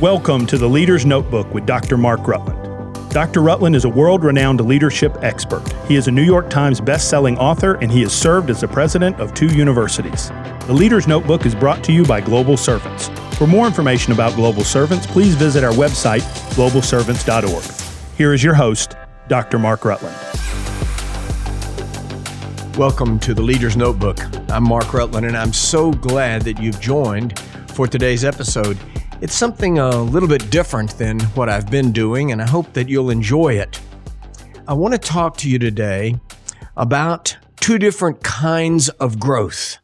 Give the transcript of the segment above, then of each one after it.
Welcome to the Leader's Notebook with Dr. Mark Rutland. Dr. Rutland is a world renowned leadership expert. He is a New York Times best-selling author and he has served as the president of two universities. The Leader's Notebook is brought to you by Global Servants. For more information about Global Servants, please visit our website, globalservants.org. Here is your host, Dr. Mark Rutland. Welcome to the Leader's Notebook. I'm Mark Rutland, and I'm so glad that you've joined for today's episode. It's something a little bit different than what I've been doing, and I hope that you'll enjoy it. I want to talk to you today about two different kinds of growth.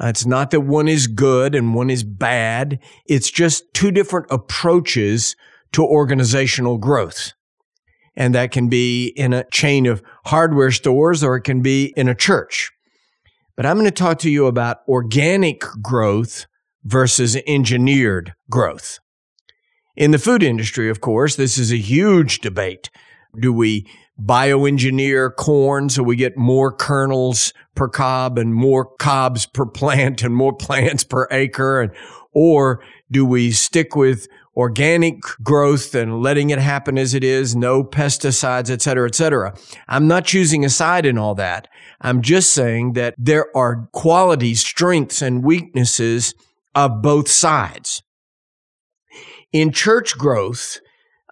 Uh, it's not that one is good and one is bad. It's just two different approaches to organizational growth. And that can be in a chain of hardware stores or it can be in a church. But I'm going to talk to you about organic growth versus engineered growth. In the food industry, of course, this is a huge debate. Do we bioengineer corn so we get more kernels per cob and more cobs per plant and more plants per acre? And, or do we stick with organic growth and letting it happen as it is, no pesticides, et cetera, et cetera? I'm not choosing a side in all that. I'm just saying that there are qualities, strengths, and weaknesses of both sides. In church growth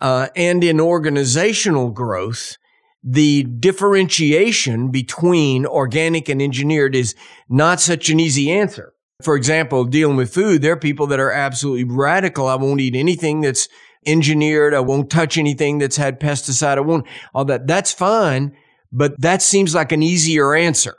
uh, and in organizational growth, the differentiation between organic and engineered is not such an easy answer. For example, dealing with food, there are people that are absolutely radical. I won't eat anything that's engineered. I won't touch anything that's had pesticide. I won't, all that. That's fine, but that seems like an easier answer.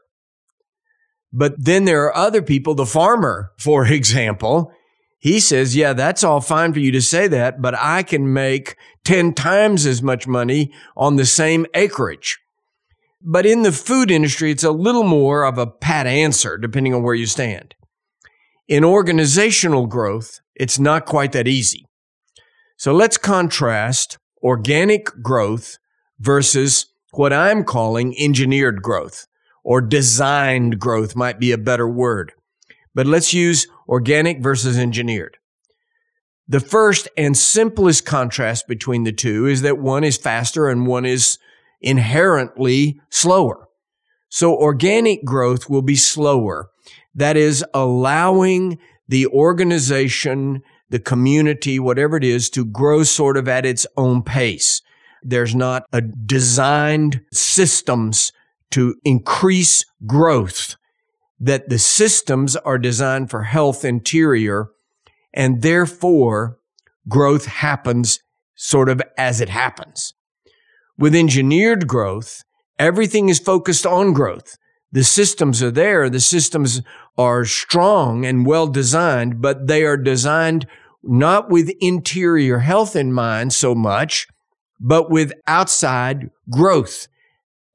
But then there are other people, the farmer, for example, he says, yeah, that's all fine for you to say that, but I can make 10 times as much money on the same acreage. But in the food industry, it's a little more of a pat answer, depending on where you stand. In organizational growth, it's not quite that easy. So let's contrast organic growth versus what I'm calling engineered growth or designed growth might be a better word. But let's use organic versus engineered. The first and simplest contrast between the two is that one is faster and one is inherently slower. So organic growth will be slower. That is allowing the organization, the community, whatever it is, to grow sort of at its own pace. There's not a designed systems to increase growth, that the systems are designed for health interior, and therefore growth happens sort of as it happens. With engineered growth, everything is focused on growth. The systems are there. The systems are strong and well designed, but they are designed not with interior health in mind so much, but with outside growth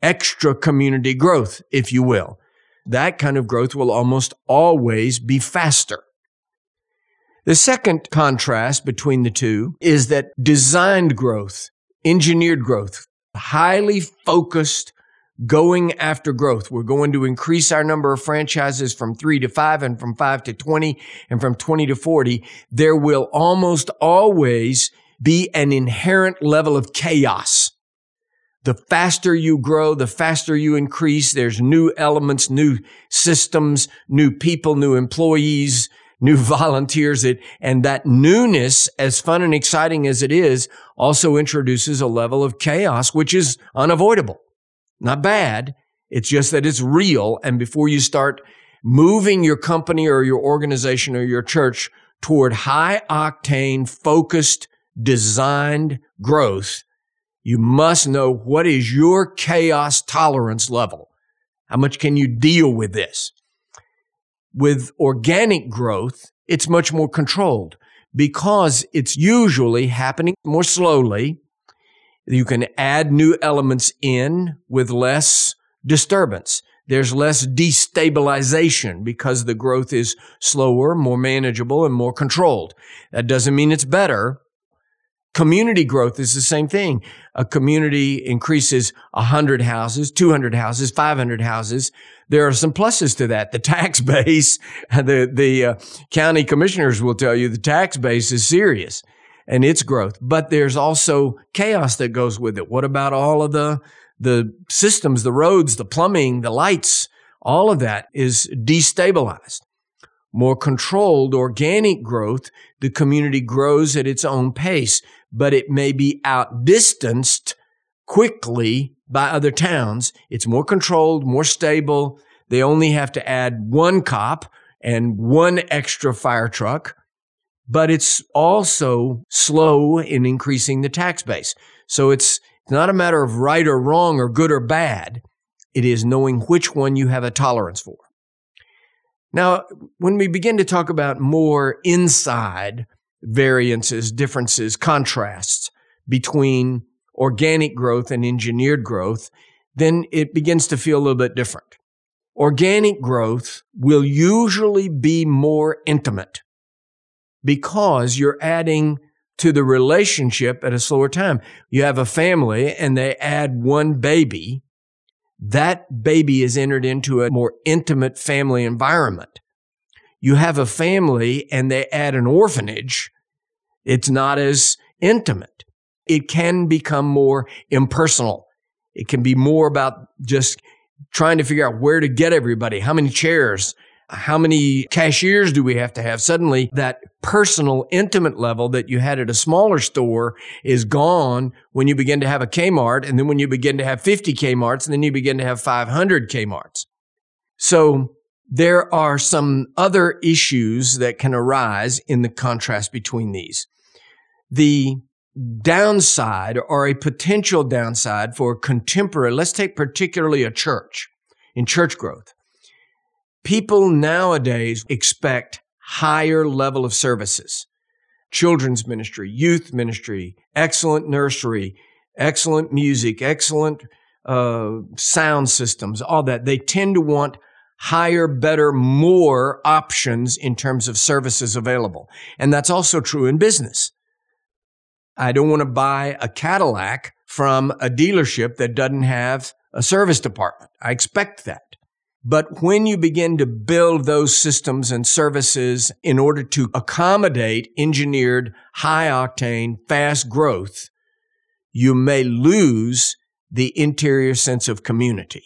extra community growth, if you will. That kind of growth will almost always be faster. The second contrast between the two is that designed growth, engineered growth, highly focused, going after growth. We're going to increase our number of franchises from three to five and from five to 20 and from 20 to 40. There will almost always be an inherent level of chaos the faster you grow, the faster you increase. There's new elements, new systems, new people, new employees, new volunteers. It, and that newness, as fun and exciting as it is, also introduces a level of chaos, which is unavoidable. Not bad. It's just that it's real. And before you start moving your company or your organization or your church toward high octane, focused, designed growth, you must know what is your chaos tolerance level. How much can you deal with this? With organic growth, it's much more controlled because it's usually happening more slowly. You can add new elements in with less disturbance. There's less destabilization because the growth is slower, more manageable, and more controlled. That doesn't mean it's better. Community growth is the same thing. A community increases 100 houses, 200 houses, 500 houses. There are some pluses to that. The tax base, the, the uh, county commissioners will tell you the tax base is serious. and its growth, but there's also chaos that goes with it. What about all of the the systems, the roads, the plumbing, the lights? All of that is destabilized. More controlled organic growth, the community grows at its own pace, but it may be outdistanced quickly by other towns. It's more controlled, more stable. They only have to add one cop and one extra fire truck, but it's also slow in increasing the tax base. So it's, not a matter of right or wrong or good or bad. It is knowing which one you have a tolerance for. Now, when we begin to talk about more inside variances, differences, contrasts between organic growth and engineered growth, then it begins to feel a little bit different. Organic growth will usually be more intimate because you're adding to the relationship at a slower time. You have a family and they add one baby. That baby is entered into a more intimate family environment. You have a family and they add an orphanage. It's not as intimate. It can become more impersonal. It can be more about just trying to figure out where to get everybody, how many chairs, how many cashiers do we have to have? Suddenly, that personal, intimate level that you had at a smaller store is gone when you begin to have a Kmart. And then when you begin to have 50 Kmarts, and then you begin to have 500 Kmarts. So there are some other issues that can arise in the contrast between these. The downside or a potential downside for contemporary, let's take particularly a church in church growth. People nowadays expect higher level of services. Children's ministry, youth ministry, excellent nursery, excellent music, excellent uh, sound systems, all that. They tend to want higher, better, more options in terms of services available. And that's also true in business. I don't want to buy a Cadillac from a dealership that doesn't have a service department. I expect that. But when you begin to build those systems and services in order to accommodate engineered, high octane, fast growth, you may lose the interior sense of community.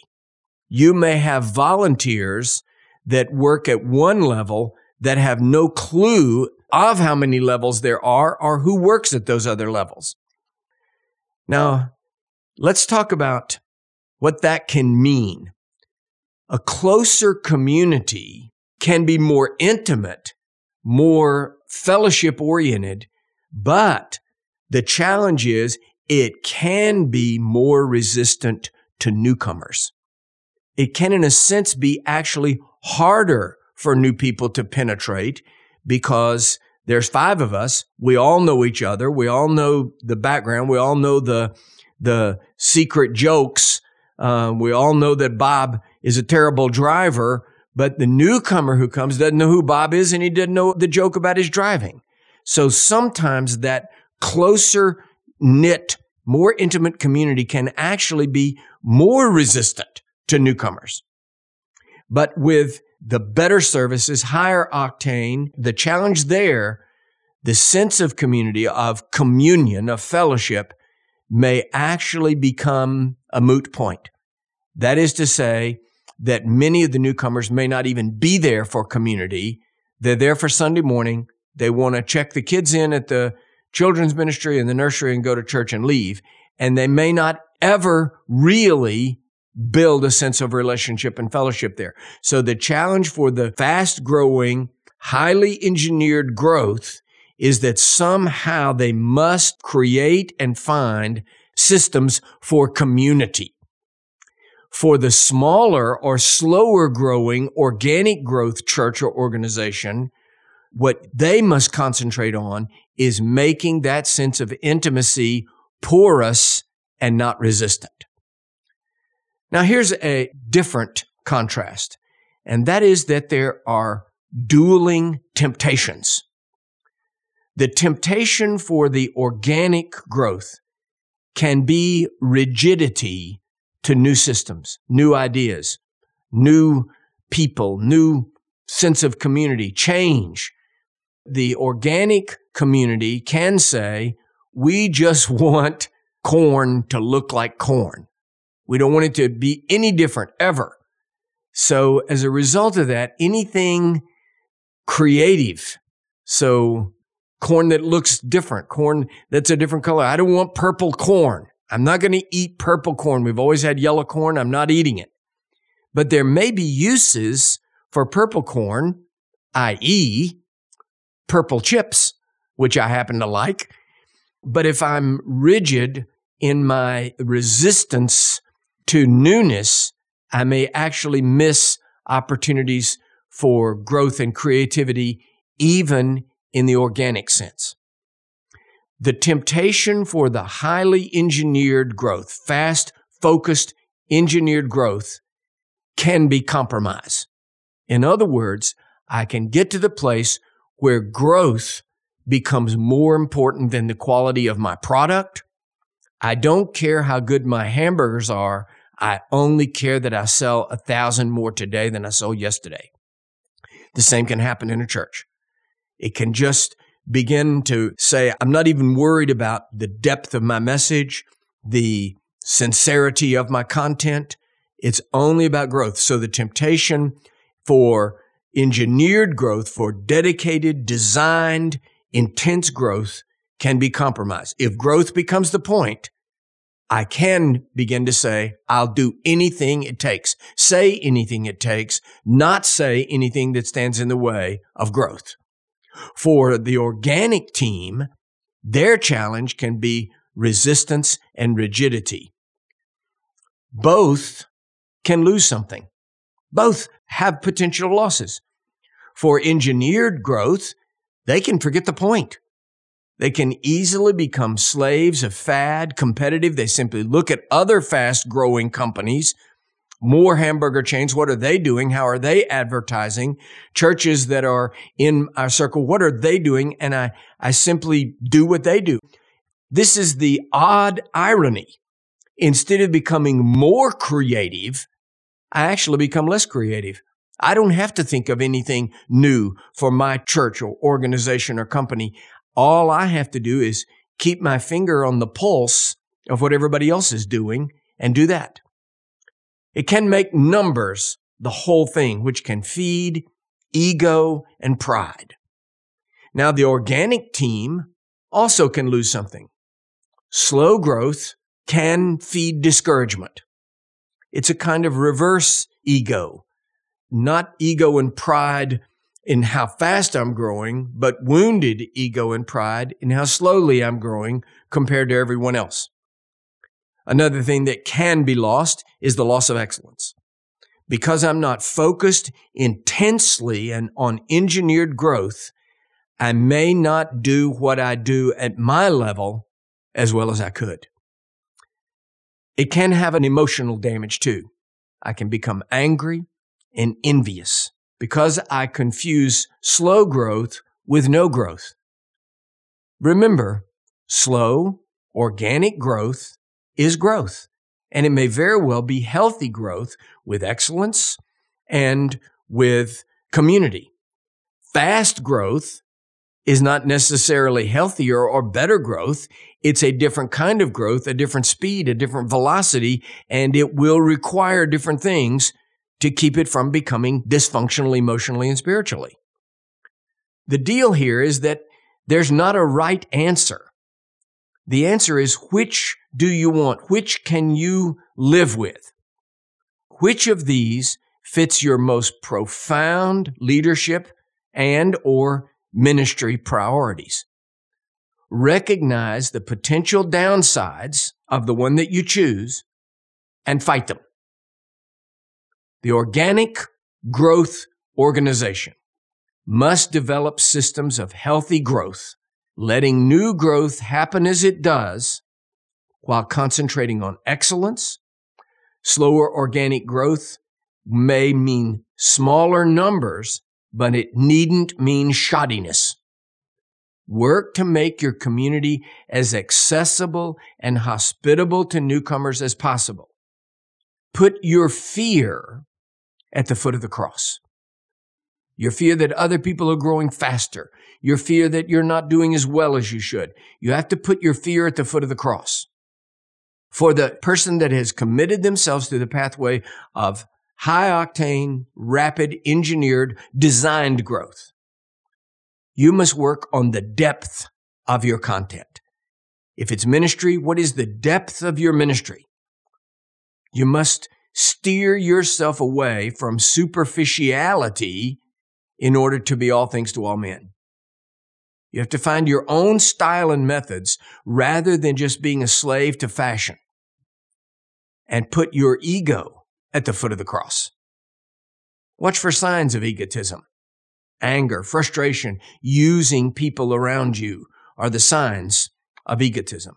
You may have volunteers that work at one level that have no clue of how many levels there are or who works at those other levels. Now, let's talk about what that can mean. A closer community can be more intimate, more fellowship oriented, but the challenge is it can be more resistant to newcomers. It can, in a sense, be actually harder for new people to penetrate because there's five of us. We all know each other. We all know the background. We all know the, the secret jokes. Uh, we all know that Bob is a terrible driver, but the newcomer who comes doesn't know who Bob is and he didn't know the joke about his driving. So sometimes that closer knit, more intimate community can actually be more resistant to newcomers. But with the better services, higher octane. The challenge there, the sense of community, of communion, of fellowship may actually become a moot point. That is to say that many of the newcomers may not even be there for community. They're there for Sunday morning. They want to check the kids in at the children's ministry and the nursery and go to church and leave. And they may not ever really build a sense of relationship and fellowship there. So the challenge for the fast growing, highly engineered growth is that somehow they must create and find systems for community. For the smaller or slower growing organic growth church or organization, what they must concentrate on is making that sense of intimacy porous and not resistant. Now, here's a different contrast, and that is that there are dueling temptations. The temptation for the organic growth can be rigidity to new systems, new ideas, new people, new sense of community, change. The organic community can say, we just want corn to look like corn. We don't want it to be any different ever. So as a result of that, anything creative, so corn that looks different, corn that's a different color. I don't want purple corn. I'm not going to eat purple corn. We've always had yellow corn. I'm not eating it. But there may be uses for purple corn, i.e., purple chips, which I happen to like. But if I'm rigid in my resistance to newness, I may actually miss opportunities for growth and creativity, even in the organic sense. The temptation for the highly engineered growth, fast, focused, engineered growth can be compromise. In other words, I can get to the place where growth becomes more important than the quality of my product. I don't care how good my hamburgers are. I only care that I sell a thousand more today than I sold yesterday. The same can happen in a church. It can just begin to say, I'm not even worried about the depth of my message, the sincerity of my content. It's only about growth. So the temptation for engineered growth, for dedicated, designed, intense growth can be compromised. If growth becomes the point, I can begin to say, I'll do anything it takes, say anything it takes, not say anything that stands in the way of growth. For the organic team, their challenge can be resistance and rigidity. Both can lose something. Both have potential losses. For engineered growth, they can forget the point. They can easily become slaves of fad, competitive. They simply look at other fast growing companies, more hamburger chains. What are they doing? How are they advertising? Churches that are in our circle, what are they doing? And I, I simply do what they do. This is the odd irony. Instead of becoming more creative, I actually become less creative. I don't have to think of anything new for my church or organization or company. All I have to do is keep my finger on the pulse of what everybody else is doing and do that. It can make numbers the whole thing, which can feed ego and pride. Now, the organic team also can lose something. Slow growth can feed discouragement. It's a kind of reverse ego, not ego and pride in how fast I'm growing, but wounded ego and pride in how slowly I'm growing compared to everyone else. Another thing that can be lost is the loss of excellence. Because I'm not focused intensely and on engineered growth, I may not do what I do at my level as well as I could. It can have an emotional damage too. I can become angry and envious because I confuse slow growth with no growth. Remember, slow, organic growth is growth, and it may very well be healthy growth with excellence and with community. Fast growth is not necessarily healthier or better growth. It's a different kind of growth, a different speed, a different velocity, and it will require different things to keep it from becoming dysfunctional emotionally and spiritually. The deal here is that there's not a right answer. The answer is which do you want? Which can you live with? Which of these fits your most profound leadership and or ministry priorities? Recognize the potential downsides of the one that you choose and fight them the organic growth organization must develop systems of healthy growth, letting new growth happen as it does while concentrating on excellence. Slower organic growth may mean smaller numbers, but it needn't mean shoddiness. Work to make your community as accessible and hospitable to newcomers as possible. Put your fear at the foot of the cross. Your fear that other people are growing faster. Your fear that you're not doing as well as you should. You have to put your fear at the foot of the cross. For the person that has committed themselves to the pathway of high octane, rapid, engineered, designed growth, you must work on the depth of your content. If it's ministry, what is the depth of your ministry? You must steer yourself away from superficiality in order to be all things to all men. You have to find your own style and methods rather than just being a slave to fashion and put your ego at the foot of the cross. Watch for signs of egotism, anger, frustration, using people around you are the signs of egotism.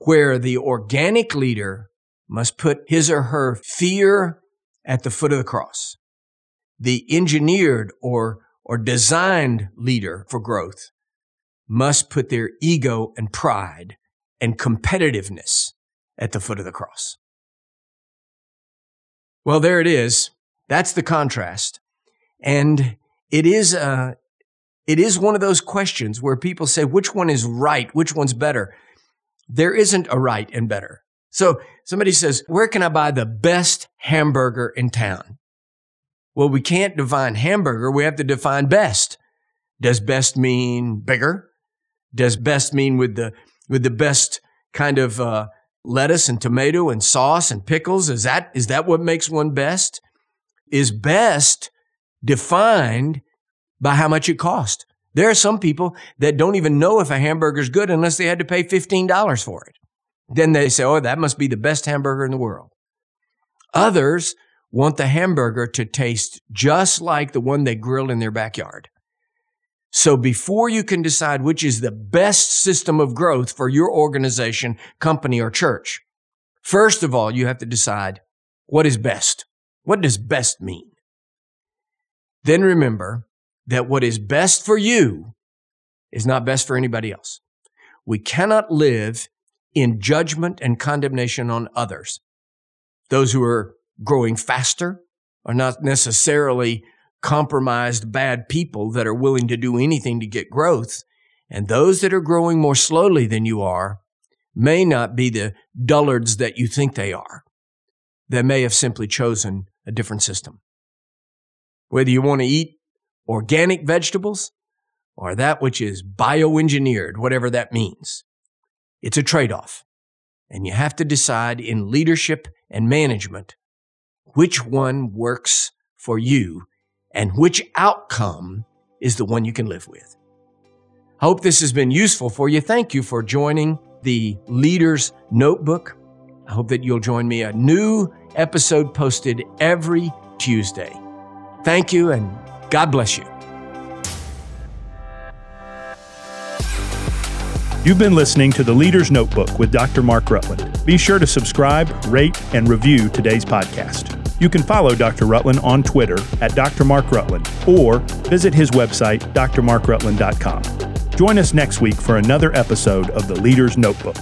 Where the organic leader must put his or her fear at the foot of the cross the engineered or, or designed leader for growth must put their ego and pride and competitiveness at the foot of the cross. Well, there it is. That's the contrast. And it is, uh, it is one of those questions where people say, which one is right? Which one's better? There isn't a right and better. So somebody says, where can I buy the best hamburger in town? Well, we can't define hamburger. We have to define best. Does best mean bigger? Does best mean with the, with the best kind of, uh, lettuce and tomato and sauce and pickles? Is that, is that what makes one best? Is best defined by how much it cost? There are some people that don't even know if a hamburger is good unless they had to pay $15 for it. Then they say, oh, that must be the best hamburger in the world. Others want the hamburger to taste just like the one they grilled in their backyard. So before you can decide which is the best system of growth for your organization, company, or church, first of all, you have to decide what is best. What does best mean? Then remember that what is best for you is not best for anybody else. We cannot live in judgment and condemnation on others. Those who are growing faster are not necessarily compromised bad people that are willing to do anything to get growth. And those that are growing more slowly than you are may not be the dullards that you think they are. They may have simply chosen a different system. Whether you want to eat organic vegetables or that which is bioengineered, whatever that means, it's a trade off. And you have to decide in leadership and management which one works for you and which outcome is the one you can live with. I hope this has been useful for you. Thank you for joining the Leader's Notebook. I hope that you'll join me. A new episode posted every Tuesday. Thank you and God bless you. You've been listening to the Leader's Notebook with Dr. Mark Rutland. Be sure to subscribe, rate, and review today's podcast. You can follow Dr. Rutland on Twitter at Dr. Mark Rutland or visit his website, drmarkrutland.com. Join us next week for another episode of the Leader's Notebook.